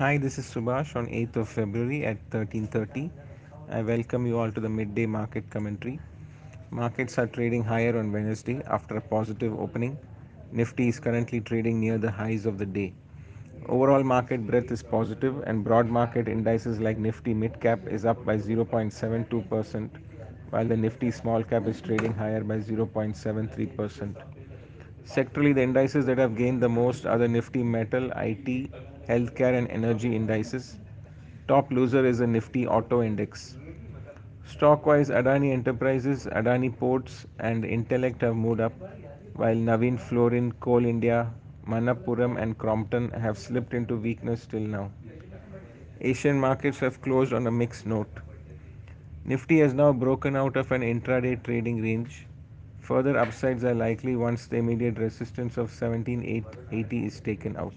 Hi, this is Subhash on 8th of February at 13:30. I welcome you all to the midday market commentary. Markets are trading higher on Wednesday after a positive opening. Nifty is currently trading near the highs of the day. Overall market breadth is positive and broad market indices like Nifty Mid Cap is up by 0.72% while the Nifty Small Cap is trading higher by 0.73%. Sectorally, the indices that have gained the most are the Nifty Metal, IT, Healthcare, and Energy indices. Top loser is the Nifty Auto Index. Stock-wise, Adani Enterprises, Adani Ports, and Intellect have moved up, while Navin Fluorine, Coal India, Manappuram, and Crompton have slipped into weakness till now. Asian markets have closed on a mixed note. Nifty has now broken out of an intraday trading range. Further upsides are likely once the immediate resistance of 17880 is taken out.